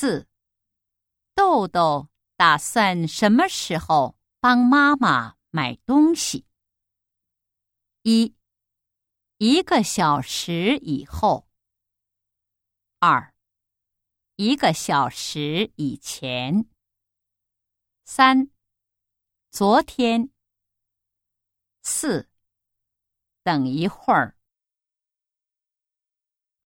四豆豆打算什么时候帮妈妈买东西？一一个小时以后。二一个小时以前。三昨天。四等一会儿